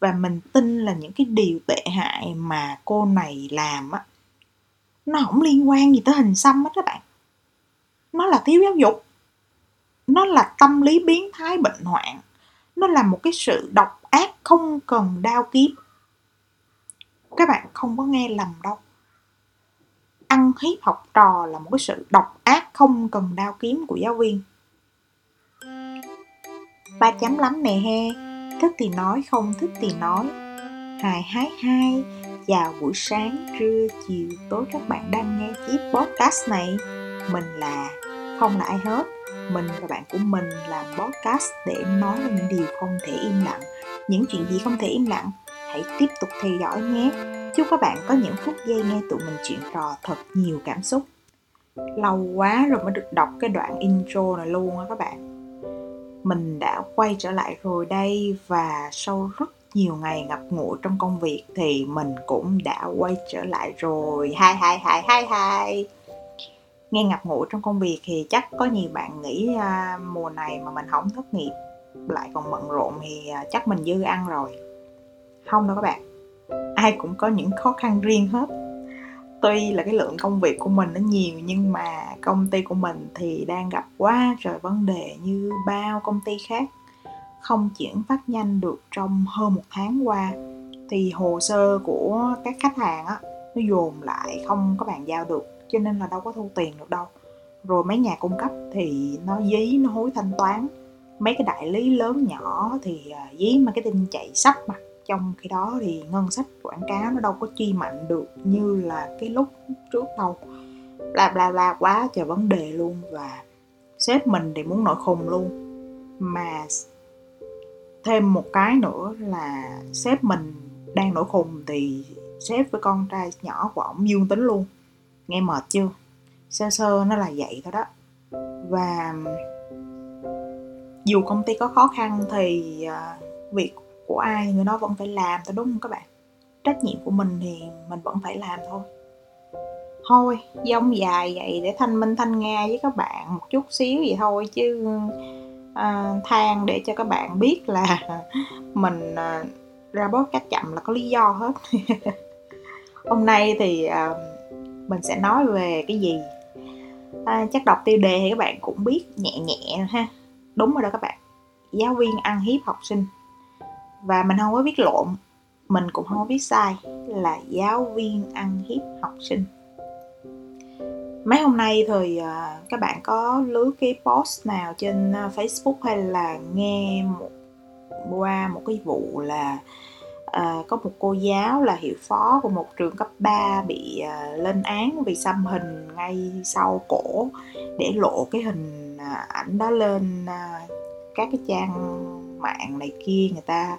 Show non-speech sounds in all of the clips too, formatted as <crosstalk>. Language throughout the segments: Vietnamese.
và mình tin là những cái điều tệ hại mà cô này làm á, nó không liên quan gì tới hình xăm hết các bạn. Nó là thiếu giáo dục. Nó là tâm lý biến thái bệnh hoạn. Nó là một cái sự độc ác không cần đao kiếm. Các bạn không có nghe lầm đâu. Ăn hiếp học trò là một cái sự độc ác không cần đao kiếm của giáo viên. Ba chấm lắm nè he thích thì nói không thích thì nói. Hài hái hai chào buổi sáng trưa chiều tối các bạn đang nghe chiếc podcast này. Mình là, không là ai hết. Mình và bạn của mình làm podcast để nói về những điều không thể im lặng. Những chuyện gì không thể im lặng, hãy tiếp tục theo dõi nhé. Chúc các bạn có những phút giây nghe tụi mình chuyện trò thật nhiều cảm xúc. Lâu quá rồi mới được đọc cái đoạn intro này luôn á các bạn mình đã quay trở lại rồi đây và sau rất nhiều ngày ngập ngụa trong công việc thì mình cũng đã quay trở lại rồi. Hai hai hai hai hai nghe ngập ngụa trong công việc thì chắc có nhiều bạn nghĩ à, mùa này mà mình không thất nghiệp lại còn bận rộn thì à, chắc mình dư ăn rồi. Không đâu các bạn. Ai cũng có những khó khăn riêng hết tuy là cái lượng công việc của mình nó nhiều, nhưng mà công ty của mình thì đang gặp quá trời vấn đề như bao công ty khác. Không chuyển phát nhanh được trong hơn một tháng qua. Thì hồ sơ của các khách hàng á, nó dồn lại không có bàn giao được, cho nên là đâu có thu tiền được đâu. Rồi mấy nhà cung cấp thì nó dí, nó hối thanh toán. Mấy cái đại lý lớn nhỏ thì à, dí marketing chạy sắp mặt trong khi đó thì ngân sách quảng cáo nó đâu có chi mạnh được như là cái lúc trước đâu. Bla bla bla, quá trời vấn đề luôn và sếp mình thì muốn nổi khùng luôn. Mà thêm một cái nữa là sếp mình đang nổi khùng thì sếp với con trai nhỏ của ổng dương tính luôn. Nghe mệt chưa? Sơ sơ nó là vậy thôi đó. Và dù công ty có khó khăn thì à, việc của ai người đó vẫn phải làm thôi đúng không các bạn? Trách nhiệm của mình thì mình vẫn phải làm thôi. Thôi dông dài vậy để thanh minh thanh nga với các bạn một chút xíu vậy thôi chứ à, than để cho các bạn biết là <laughs> mình à, ra bớt cách chậm là có lý do hết. <laughs> Hôm nay thì à, mình sẽ nói về cái gì? À, chắc đọc tiêu đề thì các bạn cũng biết nhẹ nhẹ ha. Đúng rồi đó các bạn. Giáo viên ăn hiếp học sinh và mình không có biết lộn mình cũng không có biết sai là giáo viên ăn hiếp học sinh. Mấy hôm nay thì uh, các bạn có lướt cái post nào trên ờ, Facebook hay là nghe một qua một cái vụ là uh, có một cô giáo là hiệu phó của một trường cấp 3 bị uh, lên án vì xăm hình ngay sau cổ để lộ cái hình uh, ảnh đó lên uh, các cái trang mạng này kia người ta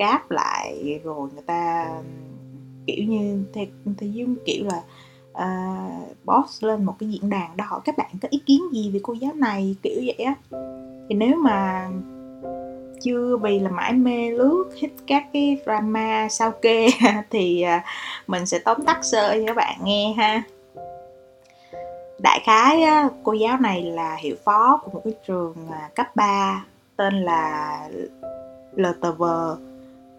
cáp lại rồi người ta kiểu như theo theo giống kiểu là uh, boss lên một cái diễn đàn đó hỏi các bạn có ý kiến gì về cô giáo này kiểu vậy á. Thì nếu mà chưa vì là mãi mê lướt hit các cái drama sao kê <laughs> thì uh, mình sẽ tóm tắt sơ cho các bạn nghe ha. Đại khái cô giáo này là hiệu phó của một cái trường à, cấp 3 tên là LTV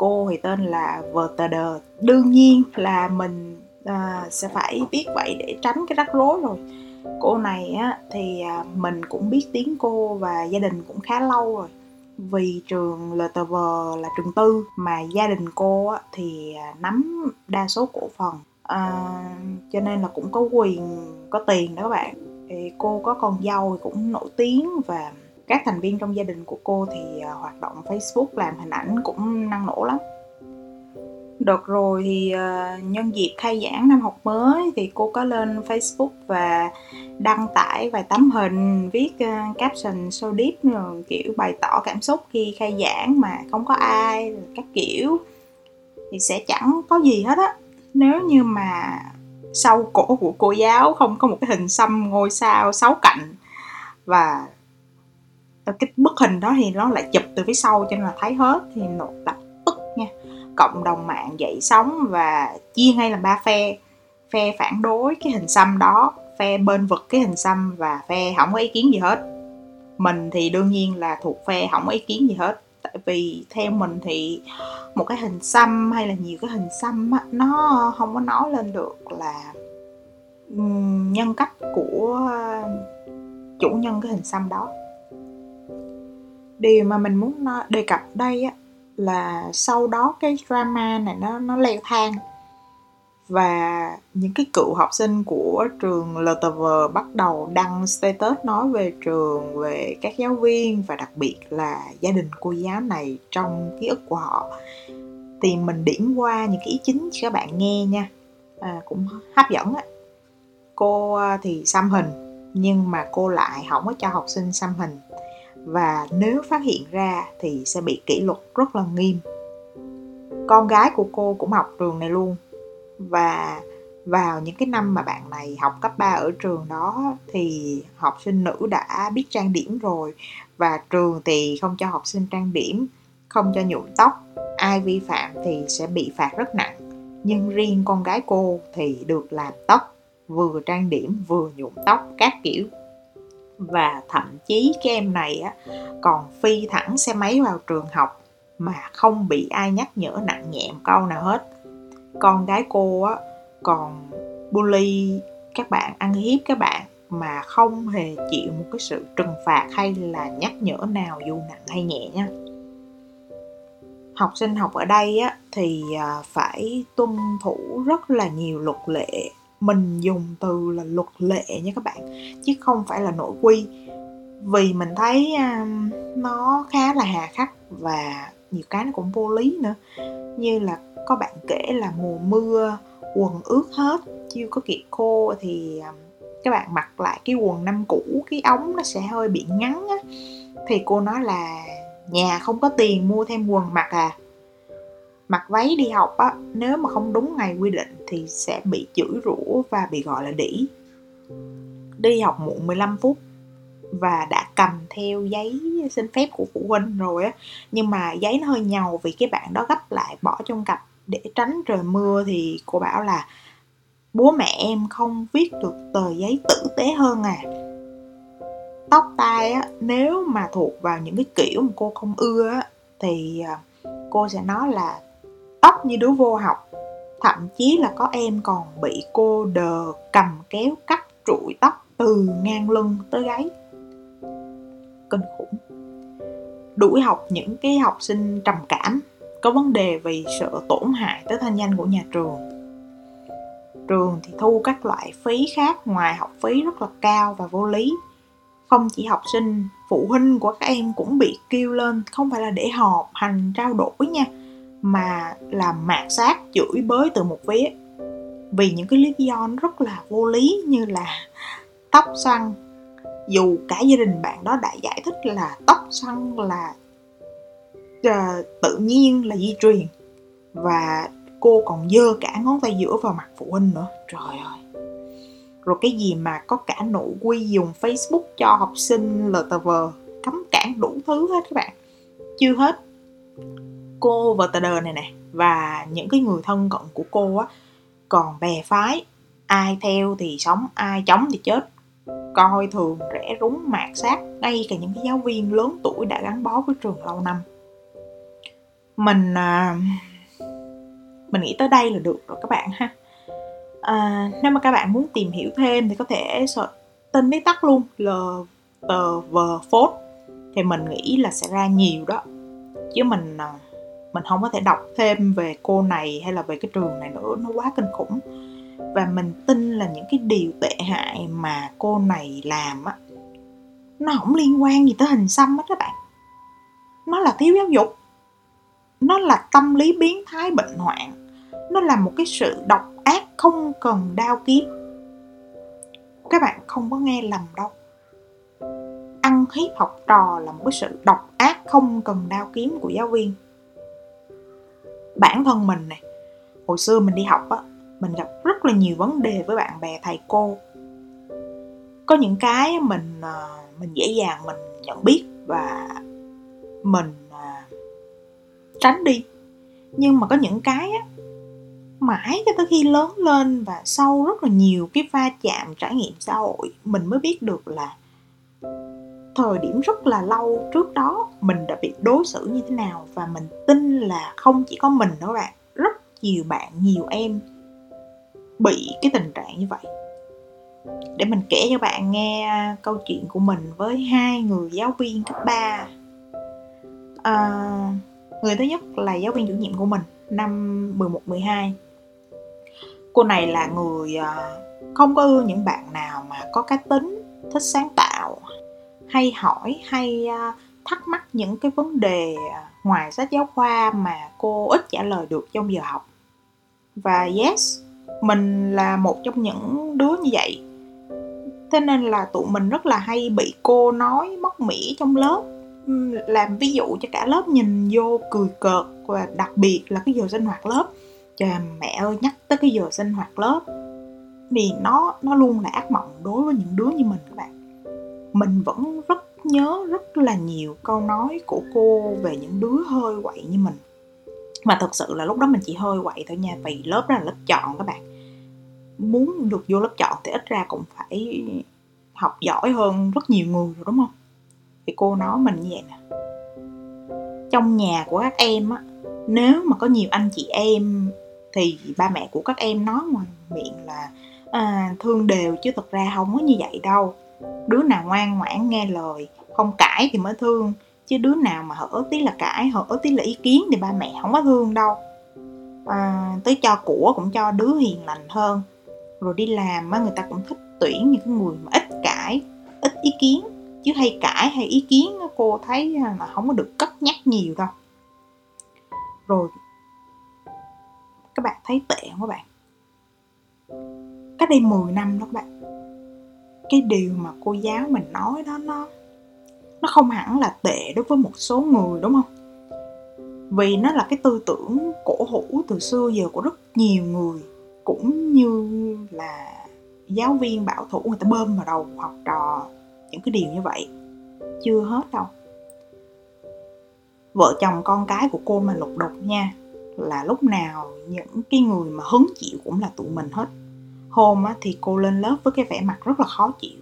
cô thì tên là VTD đương nhiên là mình à, sẽ phải biết vậy để tránh cái rắc rối rồi. Cô này á thì à, mình cũng biết tiếng cô và gia đình cũng khá lâu rồi. Vì trường LTV là trường tư mà gia đình cô á, thì à, nắm đa số cổ phần. À, cho nên là cũng có quyền có tiền đó các bạn. Thì cô có con dâu thì cũng nổi tiếng và các thành viên trong gia đình của cô thì à, hoạt động Facebook làm hình ảnh cũng năng nổ lắm. Đợt rồi thì à, nhân dịp khai giảng năm học mới thì cô có lên Facebook và đăng tải vài tấm hình, viết à, caption so deep, rồi kiểu bày tỏ cảm xúc khi khai giảng mà không có ai các kiểu. Thì sẽ chẳng có gì hết á. Nếu như mà sau cổ của cô giáo không có một cái hình xăm ngôi sao sáu cạnh và Ờ, cái bức hình đó thì nó lại chụp từ phía sau cho nên là thấy hết thì lập tức nha. Cộng đồng mạng dậy sóng và chia ngay làm ba phe. Phe phản đối cái hình xăm đó phe bên vực cái hình xăm và phe không có ý kiến gì hết. Mình thì đương nhiên là thuộc phe không có ý kiến gì hết. Tại vì theo mình thì một cái hình xăm hay là nhiều cái hình xăm á, nó không có nói lên được là nhân cách của chủ nhân cái hình xăm đó điều mà mình muốn đề cập đây á là sau đó cái drama này nó nó leo thang và những cái cựu học sinh của trường LTV bắt đầu đăng status nói về trường, về các giáo viên và đặc biệt là gia đình cô giáo này trong ký ức của họ. Thì mình điểm qua những cái ý chính cho các bạn nghe nha. À, cũng hấp dẫn á. Cô à, thì xăm hình nhưng mà cô lại không có cho học sinh xăm hình và nếu phát hiện ra thì sẽ bị kỷ luật rất là nghiêm. Con gái của cô cũng học trường này luôn. Và vào những cái năm mà bạn này học cấp 3 ở trường đó thì học sinh nữ đã biết trang điểm rồi. Và trường thì không cho học sinh trang điểm, không cho nhuộm tóc. Ai vi phạm thì sẽ bị phạt rất nặng. Nhưng riêng con gái cô thì được làm tóc, vừa trang điểm, vừa nhuộm tóc các kiểu và thậm chí cái em này á, còn phi thẳng xe máy vào trường học mà không bị ai nhắc nhở nặng nhẹ một câu nào hết. Con gái cô á, còn bully các bạn, ăn hiếp các bạn mà không hề chịu một cái sự trừng phạt hay là nhắc nhở nào dù nặng hay nhẹ nha. Học sinh học ở đây á, thì à, phải tuân thủ rất là nhiều luật lệ mình dùng từ là luật lệ nha các bạn chứ không phải là nội quy. Vì mình thấy um, nó khá là hà khắc và nhiều cái nó cũng vô lý nữa. Như là có bạn kể là mùa mưa quần ướt hết chưa có kịp khô thì um, các bạn mặc lại cái quần năm cũ cái ống nó sẽ hơi bị ngắn á. Thì cô nói là nhà không có tiền mua thêm quần mặc à mặc váy đi học á, nếu mà không đúng ngày quy định thì sẽ bị chửi rủa và bị gọi là đỉ. Đi học muộn 15 phút và đã cầm theo giấy xin phép của phụ huynh rồi á, nhưng mà giấy nó hơi nhầu vì cái bạn đó gấp lại bỏ trong cặp để tránh trời mưa thì cô bảo là, bố mẹ em không viết được tờ giấy tử tế hơn à. Tóc tai á, nếu mà thuộc vào những cái kiểu mà cô không ưa á, thì à, cô sẽ nói là tóc như đứa vô học. Thậm chí là có em còn bị cô đờ cầm kéo cắt trụi tóc từ ngang lưng tới gáy. Kinh khủng. Đuổi học những cái học sinh trầm cảm, có vấn đề vì sợ tổn hại tới thanh danh của nhà trường. Trường thì thu các loại phí khác ngoài học phí rất là cao và vô lý. Không chỉ học sinh, phụ huynh của các em cũng bị kêu lên không phải là để họp, hành, trao đổi nha mà làm mạt sát chửi bới từ một phía. Vì những cái lý do rất là vô lý như là tóc xoăn dù cả gia đình bạn đó đã giải thích là tóc xoăn là uh, tự nhiên là di truyền. Và cô còn dơ cả ngón tay giữa vào mặt phụ huynh nữa. Trời ơi. Rồi cái gì mà có cả nội quy dùng facebook cho học sinh ltv cấm cản đủ thứ hết các bạn. Chưa hết cô vợ tờ này nè và những cái người thân cận của cô á còn bè phái ai theo thì sống ai chống thì chết. Coi thường rẻ rúng mạt sát ngay cả những cái giáo viên lớn tuổi đã gắn bó với trường lâu năm. Mình à, mình nghĩ tới đây là được rồi các bạn ha. À, nếu mà các bạn muốn tìm hiểu thêm thì có thể search tên viết tắt luôn l tờ vờ phốt. Thì mình nghĩ là sẽ ra nhiều đó. Chứ mình à, mình không có thể đọc thêm về cô này hay là về cái trường này nữa, nó quá kinh khủng. Và mình tin là những cái điều tệ hại mà cô này làm á, nó không liên quan gì tới hình xăm hết các bạn. Nó là thiếu giáo dục. Nó là tâm lý biến thái bệnh hoạn. Nó là một cái sự độc ác không cần đao kiếm. Các bạn không có nghe lầm đâu. Ăn hiếp học trò là một cái sự độc ác không cần đao kiếm của giáo viên bản thân mình này hồi xưa mình đi học á, mình gặp rất là nhiều vấn đề với bạn bè, thầy cô. Có những cái mình à, mình dễ dàng mình nhận biết và mình à, tránh đi. Nhưng mà có những cái á, mãi cho tới khi lớn lên và sau rất là nhiều cái va chạm, trải nghiệm xã hội, mình mới biết được là thời điểm rất là lâu trước đó mình đã bị đối xử như thế nào và mình tin là không chỉ có mình đâu bạn rất nhiều bạn nhiều em bị cái tình trạng như vậy. Để mình kể cho bạn nghe câu chuyện của mình với hai người giáo viên cấp 3 à, người thứ nhất là giáo viên chủ nhiệm của mình năm 11 12 cô này là người à, không có ưa những bạn nào mà có cá tính thích sáng tạo hay hỏi, hay à, thắc mắc những cái vấn đề à, ngoài sách giáo khoa mà cô ít trả lời được trong giờ học. Và yes, mình là một trong những đứa như vậy. Thế nên là tụi mình rất là hay bị cô nói móc mỉa trong lớp. Làm ví dụ cho cả lớp nhìn vô cười cợt và đặc biệt là cái giờ sinh hoạt lớp. Trời mẹ ơi, nhắc tới cái giờ sinh hoạt lớp. Thì nó nó luôn là ác mộng đối với những đứa như mình các bạn mình vẫn rất nhớ rất là nhiều câu nói của cô về những đứa hơi quậy như mình. Mà thật sự là lúc đó mình chỉ hơi quậy thôi nha vì lớp đó là lớp chọn các bạn. Muốn được vô lớp chọn thì ít ra cũng phải học giỏi hơn rất nhiều người rồi đúng không? Thì cô nói mình như vậy nè. Trong nhà của các em á nếu mà có nhiều anh chị em thì ba mẹ của các em nói ngoài miệng là à, thương đều chứ thật ra không có như vậy đâu đứa nào ngoan ngoãn nghe lời không cãi thì mới thương. Chứ đứa nào mà hở tí là cãi hở tí là ý kiến thì ba mẹ không có thương đâu. À, tới cho của cũng cho đứa hiền lành hơn. Rồi đi làm á người ta cũng thích tuyển những cái người mà ít cãi ít ý kiến. Chứ hay cãi hay ý kiến cô thấy là không có được cất nhắc nhiều đâu. Rồi các bạn thấy tệ không các bạn? Cách đây 10 năm đó các bạn cái điều mà cô giáo mình nói đó, nó nó không hẳn là tệ đối với một số người, đúng không? Vì nó là cái tư tưởng cổ hủ từ xưa giờ của rất nhiều người, cũng như là giáo viên, bảo thủ người ta bơm vào đầu học trò, những cái điều như vậy. Chưa hết đâu. Vợ chồng con cái của cô mà lục đục nha, là lúc nào những cái người mà hứng chịu cũng là tụi mình hết hôm á, thì cô lên lớp với cái vẻ mặt rất là khó chịu.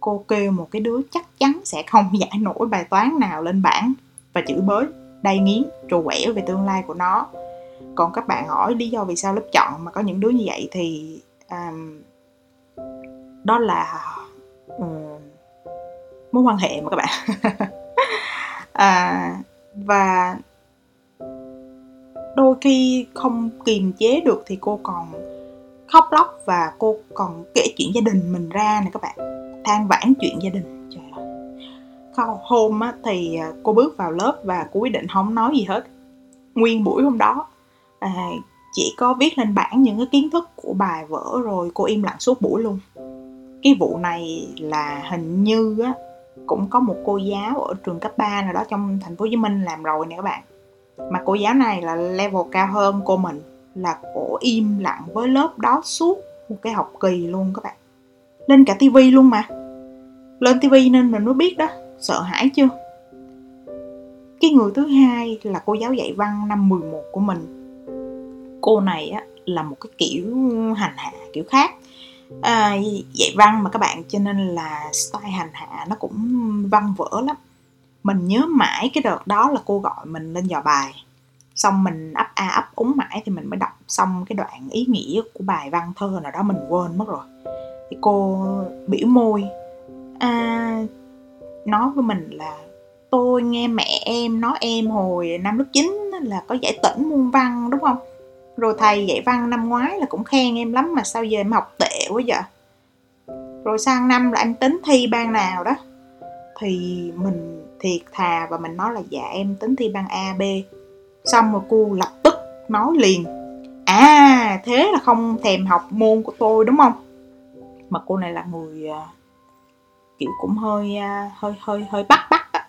Cô kêu một cái đứa chắc chắn sẽ không <laughs> giải nổi bài toán nào lên bảng và chửi bới đầy nghiến trù quẻo về tương lai của nó. Còn các bạn hỏi lý do vì sao lớp chọn mà có những đứa như vậy thì um, đó là um, mối quan hệ mà các bạn. <laughs> À, và đôi khi không kiềm chế được thì cô còn khóc lóc và cô còn kể chuyện gia đình mình ra nè các bạn. Than vãn chuyện gia đình. Trời ơi. Hôm á, thì à, cô bước vào lớp và cô quyết định không nói gì hết. Nguyên buổi hôm đó à, chỉ có viết lên bảng những cái kiến thức của bài vở rồi cô im lặng suốt buổi luôn. Cái vụ này là hình như á cũng có một cô giáo ở trường cấp 3 nào đó trong thành phố Hồ Chí Minh làm rồi nè các bạn. Mà cô giáo này là level cao hơn cô mình là cổ im lặng với lớp đó suốt một cái học kỳ luôn các bạn. Lên cả tivi luôn mà. Lên tivi nên mình mới biết đó sợ hãi chưa? Cái người thứ hai là cô giáo dạy văn năm 11 của mình. Cô này á là một cái kiểu hành hạ kiểu khác. À, dạy văn mà các bạn cho nên là style hành hạ nó cũng văn vỡ lắm. Mình nhớ mãi cái đợt đó là cô gọi mình lên dò bài xong mình ấp a ấp úng mãi thì mình mới đọc xong cái đoạn ý nghĩa của bài văn thơ nào đó mình quên mất rồi. Thì cô biểu môi à, nói với mình là tôi nghe mẹ em nói em hồi năm lớp 9 là có giải tỉnh môn văn đúng không? Rồi thầy dạy văn năm ngoái là cũng khen em lắm mà sao giờ em học tệ quá vậy? Rồi sang năm là anh tính thi ban nào đó. Thì mình thiệt thà và mình nói là dạ em tính thi ban A B xong rồi cô lập tức nói liền à thế là không thèm học môn của tôi đúng không? Mà cô này là người uh, kiểu cũng hơi uh, hơi hơi hơi bắt bắt á.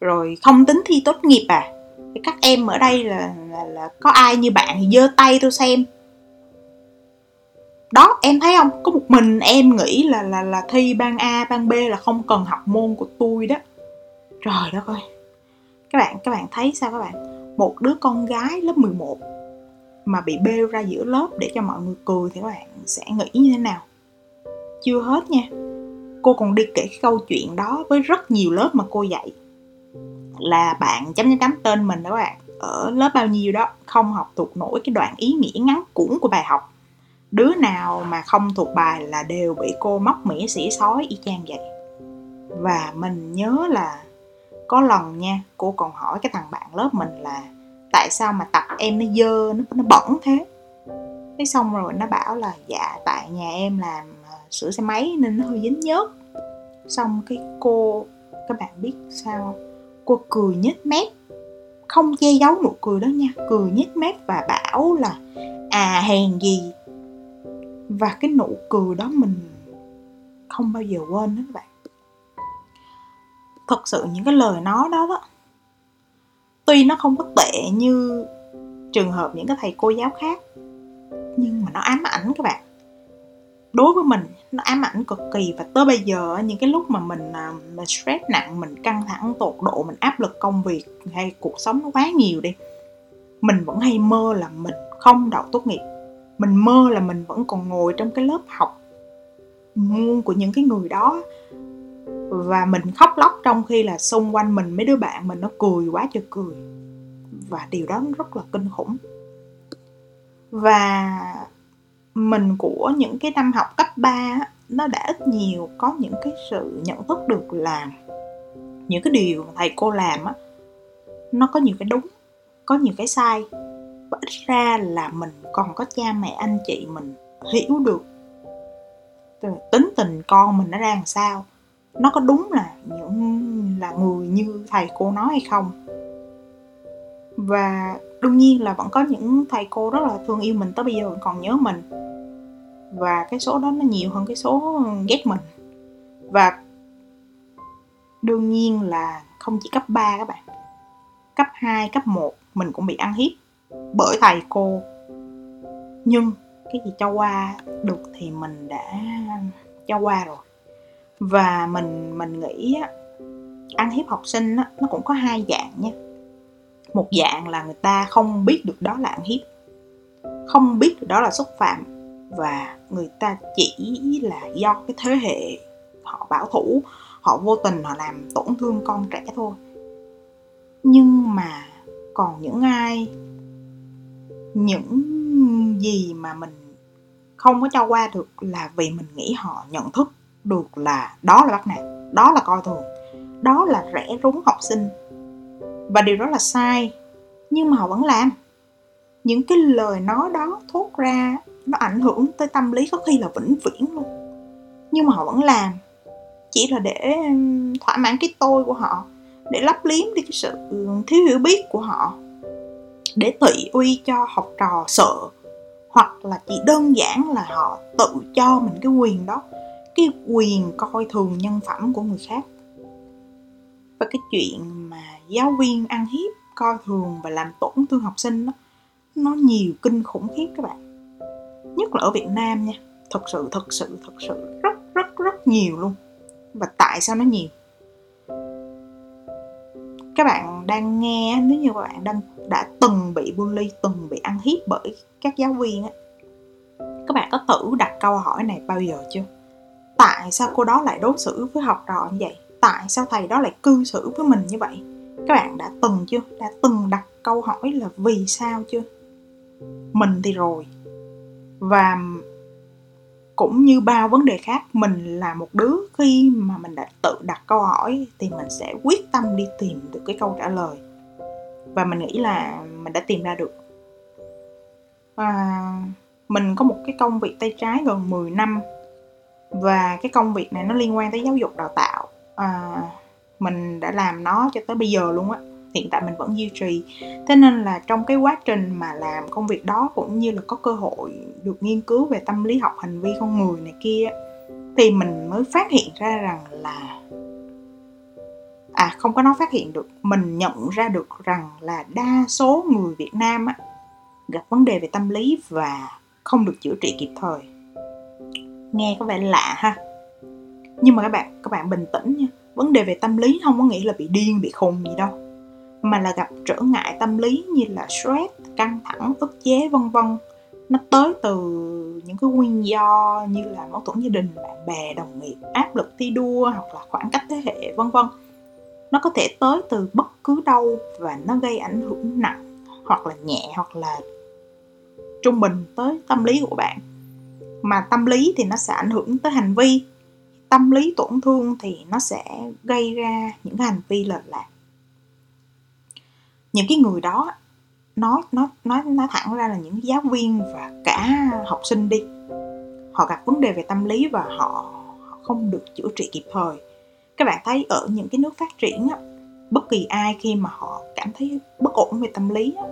Rồi không tính thi tốt nghiệp à? Thì các em ở đây là, là là có ai như bạn thì giơ tay tôi xem. Đó em thấy không? Có một mình em nghĩ là là là thi ban A ban B là không cần học môn của tôi đó. Trời đất ơi! Các bạn các bạn thấy sao các bạn? Một đứa con gái lớp 11 mà bị bêu ra giữa lớp để cho mọi người cười thì các bạn sẽ nghĩ như thế nào? Chưa hết nha. Cô còn đi kể cái câu chuyện đó với rất nhiều lớp mà cô dạy. Là bạn chấm chấm chấm tên mình đó bạn, ở lớp bao nhiêu đó, không học thuộc nổi cái đoạn ý nghĩa ngắn cuốn của bài học. Đứa nào mà không thuộc bài là đều bị cô móc mỉa xỉ sói y chang vậy. Và mình nhớ là có lần nha, cô còn hỏi cái thằng bạn lớp mình là tại sao mà tập em nó dơ, nó nó bẩn thế? Cái xong rồi nó bảo là dạ tại nhà em làm à, sửa xe máy nên nó hơi dính nhớt xong cái cô, các bạn biết sao không? Cô cười nhếch mép, không che giấu nụ cười đó nha, cười nhếch mép và bảo là à hèn gì. Và cái nụ cười đó mình không bao giờ quên đó các bạn thật sự những cái lời nói đó đó, tuy nó không có tệ như trường hợp những cái thầy cô giáo khác, nhưng mà nó ám ảnh các bạn. Đối với mình, nó ám ảnh cực kỳ. Và tới bây giờ, những cái lúc mà mình à, mình stress nặng, mình căng thẳng, tột độ, mình áp lực công việc hay cuộc sống nó quá nhiều đi, mình vẫn hay mơ là mình không đậu tốt nghiệp. Mình mơ là mình vẫn còn ngồi trong cái lớp học muôn của những cái người đó và mình khóc lóc trong khi là xung quanh mình, mấy đứa bạn mình nó cười quá trời cười. Và điều đó rất là kinh khủng. Và mình của những cái năm học cấp 3 nó đã ít nhiều có những cái sự nhận thức được là những cái điều mà thầy cô làm á, nó có nhiều cái đúng, có nhiều cái sai. Và ít ra là mình còn có cha mẹ, anh chị mình hiểu được tính tình con mình nó ra làm sao nó có đúng là những là người như thầy cô nói hay không? Và đương nhiên là vẫn có những thầy cô rất là thương yêu mình tới bây giờ vẫn còn nhớ mình. Và cái số đó nó nhiều hơn cái số ghét mình. Và đương nhiên là không chỉ cấp 3 các bạn cấp 2, cấp 1 mình cũng bị ăn hiếp bởi thầy cô. Nhưng cái gì cho qua được thì mình đã cho qua rồi và mình mình nghĩ á ăn hiếp học sinh á, nó cũng có hai dạng nha. Một dạng là người ta không biết được đó là ăn hiếp không biết được đó là xúc phạm và người ta chỉ là do cái thế hệ họ bảo thủ họ vô tình họ làm tổn thương con trẻ thôi. Nhưng mà còn những ai những gì mà mình không có cho qua được là vì mình nghĩ họ nhận thức được là đó là bắt nạt đó là coi thường, đó là rẻ rúng học sinh. Và điều đó là sai, nhưng mà họ vẫn làm. Những cái lời nói đó thốt ra, nó ảnh hưởng tới tâm lý có khi là vĩnh viễn luôn. Nhưng mà họ vẫn làm, chỉ là để thỏa mãn cái tôi của họ, để lấp liếm đi cái sự thiếu hiểu biết của họ, để thị uy cho học trò sợ, hoặc là chỉ đơn giản là họ tự cho mình cái quyền đó cái quyền coi thường nhân phẩm của người khác. Và cái chuyện mà giáo viên ăn hiếp, coi thường và làm tổn thương học sinh đó, nó nhiều kinh khủng khiếp các bạn. Nhất là ở Việt Nam nha, thật sự thật sự thật sự rất rất rất nhiều luôn. Và tại sao nó nhiều? Các bạn đang nghe nếu như các bạn đang, đã từng bị bully, từng bị ăn hiếp bởi các giáo viên á, các bạn có thử đặt câu hỏi này bao giờ chưa? Tại sao cô đó lại đối xử với học trò như vậy? Tại sao thầy đó lại cư xử với mình như vậy? Các bạn đã từng chưa? Đã từng đặt câu hỏi là vì sao chưa? Mình thì rồi. Và cũng như bao vấn đề khác, mình là một đứa khi mà mình đã tự đặt câu hỏi thì mình sẽ quyết tâm đi tìm được cái câu trả lời. Và mình nghĩ là mình đã tìm ra được. Và mình có một cái công việc tay trái gần 10 năm và cái công việc này nó liên quan tới giáo dục đào tạo. À, mình đã làm nó cho tới bây giờ luôn á. Hiện tại mình vẫn duy trì. Thế nên là trong cái quá trình mà làm công việc đó cũng như là có cơ hội được nghiên cứu về tâm lý học hành vi con người này kia thì mình mới phát hiện ra rằng là à không có nói phát hiện được mình nhận ra được rằng là đa số người Việt Nam á, gặp vấn đề về tâm lý và không được chữa trị kịp thời nghe có vẻ lạ ha. Nhưng mà các bạn các bạn bình tĩnh nha. Vấn đề về tâm lý không có nghĩa là bị điên, bị khùng gì đâu. Mà là gặp trở ngại tâm lý như là stress, căng thẳng, ức chế, vân vân. Nó tới từ những cái nguyên do như là mâu thuẫn gia đình, bạn bè, đồng nghiệp, áp lực thi đua hoặc là khoảng cách thế hệ, vân vân. Nó có thể tới từ bất cứ đâu và nó gây ảnh hưởng nặng hoặc là nhẹ hoặc là trung bình tới tâm lý của bạn mà tâm lý thì nó sẽ ảnh hưởng tới hành vi. Tâm lý tổn thương thì nó sẽ gây ra những cái hành vi lệch lạc. Những cái người đó nói nói nói nói thẳng ra là những giáo viên và cả học sinh đi. Họ gặp vấn đề về tâm lý và họ, họ không được chữa trị kịp thời. Các bạn thấy ở những cái nước phát triển á, bất kỳ ai khi mà họ cảm thấy bất ổn về tâm lý á,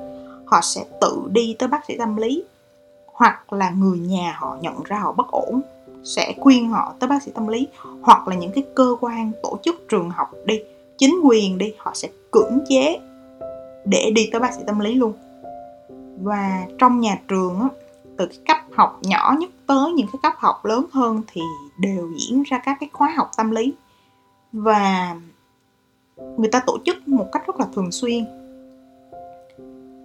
họ sẽ tự đi tới bác sĩ tâm lý hoặc là người nhà họ nhận ra họ bất ổn sẽ khuyên họ tới bác sĩ tâm lý hoặc là những cái cơ quan tổ chức trường học đi chính quyền đi họ sẽ cưỡng chế để đi tới bác sĩ tâm lý luôn. Và trong nhà trường á, từ cái cấp học nhỏ nhất tới những cái cấp học lớn hơn thì đều diễn ra các cái khóa học tâm lý. Và người ta tổ chức một cách rất là thường xuyên.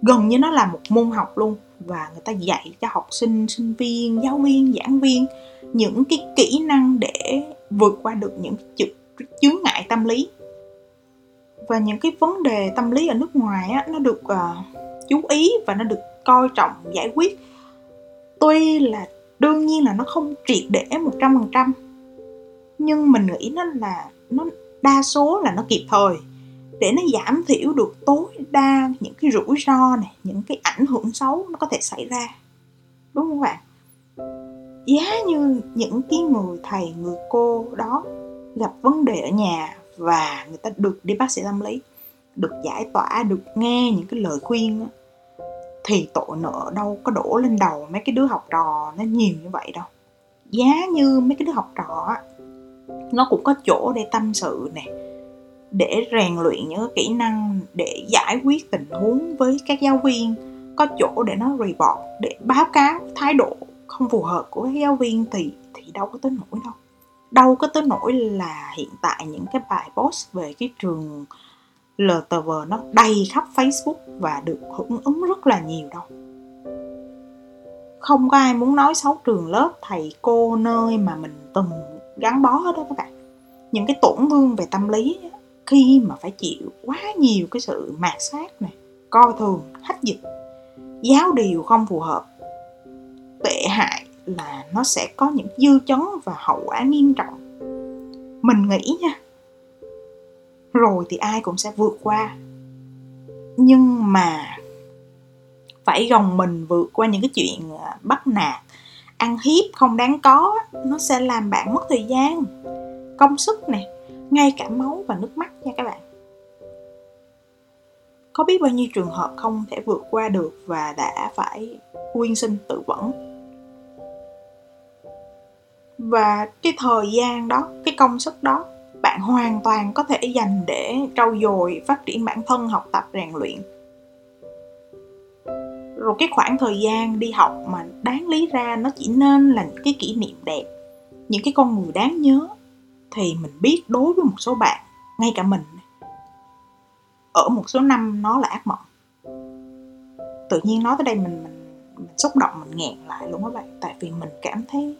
Gần như nó là một môn học luôn và người ta dạy cho học sinh sinh viên giáo viên giảng viên những cái kỹ năng để vượt qua được những chướng ngại tâm lý. Và những cái vấn đề tâm lý ở nước ngoài á, nó được uh, chú ý và nó được coi trọng giải quyết. Tuy là đương nhiên là nó không triệt để một trăm phần trăm nhưng mình nghĩ nó là nó đa số là nó kịp thời để nó giảm thiểu được tối đa những cái rủi ro này, những cái ảnh hưởng xấu nó có thể xảy ra. Đúng không bạn? Giá như những cái người thầy, người cô đó gặp vấn đề ở nhà và người ta được đi bác sĩ tâm lý, được giải tỏa, được nghe những cái lời khuyên thì tội nợ đâu có đổ lên đầu mấy cái đứa học trò nó nhiều như vậy đâu. Giá như mấy cái đứa học trò nó cũng có chỗ để tâm sự nè để rèn luyện những kỹ năng để giải quyết tình huống với các giáo viên. Có chỗ để nó report để báo cáo thái độ không phù hợp của các giáo viên thì thì đâu có tới nỗi đâu. Đâu có tới nỗi là hiện tại những cái bài post về cái trường LTV nó đầy khắp Facebook và được hưởng ứng rất là nhiều đâu. Không có ai muốn nói xấu trường lớp, thầy cô nơi mà mình từng gắn bó hết đó các bạn. Những cái tổn thương về tâm lý khi mà phải chịu quá nhiều cái sự mạt sát này, coi thường hách dịch, giáo điều không phù hợp, tệ hại là nó sẽ có những dư chấn và hậu quả nghiêm trọng. Mình nghĩ nha, rồi thì ai cũng sẽ vượt qua. Nhưng mà phải gồng mình vượt qua những cái chuyện à, bắt nạt, ăn hiếp không đáng có, nó sẽ làm bạn mất thời gian, công sức này ngay cả máu và nước mắt nha các bạn. Có biết bao nhiêu trường hợp không thể vượt qua được và đã phải quyên sinh tự vẫn? Và cái thời gian đó, cái công sức đó, bạn hoàn toàn có thể dành để trau dồi, phát triển bản thân, học tập, rèn luyện. Rồi cái khoảng thời gian đi học mà đáng lý ra nó chỉ nên là những cái kỷ niệm đẹp, những cái con người đáng nhớ thì mình biết đối với một số bạn ngay cả mình. Ở một số năm nó là ác mộng. Tự nhiên nói tới đây mình mình, mình xúc động mình nghẹn lại luôn các bạn. Tại vì mình cảm thấy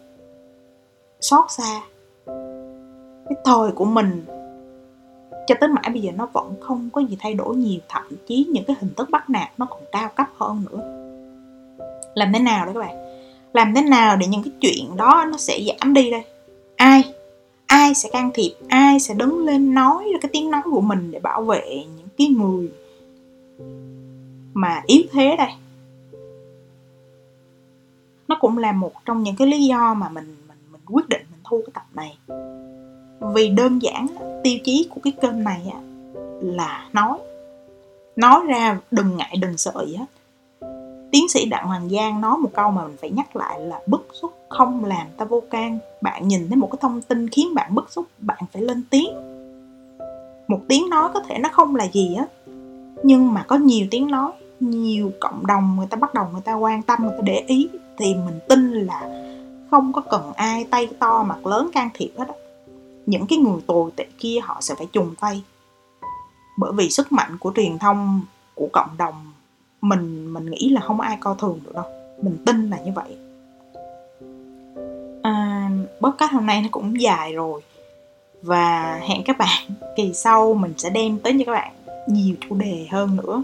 xót xa. Cái thời của mình cho tới mãi bây giờ nó vẫn không có gì thay đổi nhiều. Thậm chí những cái hình thức bắt nạt nó còn cao cấp hơn nữa. Làm thế nào đấy các bạn? Làm thế nào để những cái chuyện đó nó sẽ giảm đi đây? Ai ai sẽ can thiệp, ai sẽ đứng lên nói ra cái tiếng nói của mình để bảo vệ những cái người mà yếu thế đây. Nó cũng là một trong những cái lý do mà mình mình mình quyết định mình thu cái tập này. Vì đơn giản tiêu chí của cái kênh này là nói. Nói ra đừng ngại đừng sợ gì hết tiến sĩ đặng hoàng giang nói một câu mà mình phải nhắc lại là bức xúc không làm ta vô can. Bạn nhìn thấy một cái thông tin khiến bạn bức xúc, bạn phải lên tiếng. Một tiếng nói có thể nó không là gì á, nhưng mà có nhiều tiếng nói, nhiều cộng đồng người ta bắt đầu người ta quan tâm, người ta để ý, thì mình tin là không có cần ai tay to mặt lớn can thiệp hết á. Những cái người tồi tệ kia họ sẽ phải trùng tay. Bởi vì sức mạnh của truyền thông, của cộng đồng mình mình nghĩ là không ai coi thường được đâu. Mình tin là như vậy. À, podcast hôm nay nó cũng dài rồi. Và hẹn các bạn <laughs> kỳ sau mình sẽ đem tới cho các bạn nhiều chủ đề hơn nữa.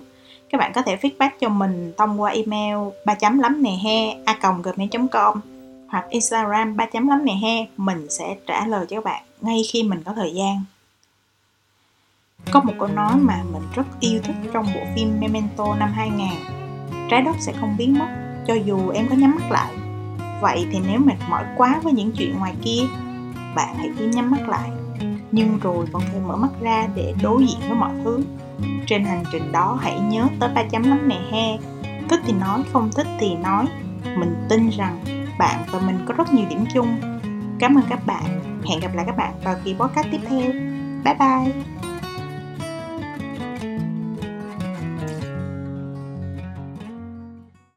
Các bạn có thể feedback cho mình thông qua email ba chấm lắm nè he a gmail com hoặc instagram ba chấm lắm nè he. Mình sẽ trả lời cho các bạn ngay khi mình có thời gian có một câu nói mà mình rất yêu thích trong bộ phim Memento năm 2000 Trái đất sẽ không biến mất cho dù em có nhắm mắt lại. Vậy thì nếu mệt mỏi quá với những chuyện ngoài kia Bạn hãy cứ nhắm mắt lại. Nhưng rồi vẫn phải mở mắt ra để đối diện với mọi thứ. Trên hành trình đó hãy nhớ tới ba chấm lắm nè he. Thích thì nói, không thích thì nói. Mình tin rằng bạn và mình có rất nhiều điểm chung. Cảm ơn các bạn. Hẹn gặp lại các bạn vào kỳ podcast tiếp theo. Bye bye.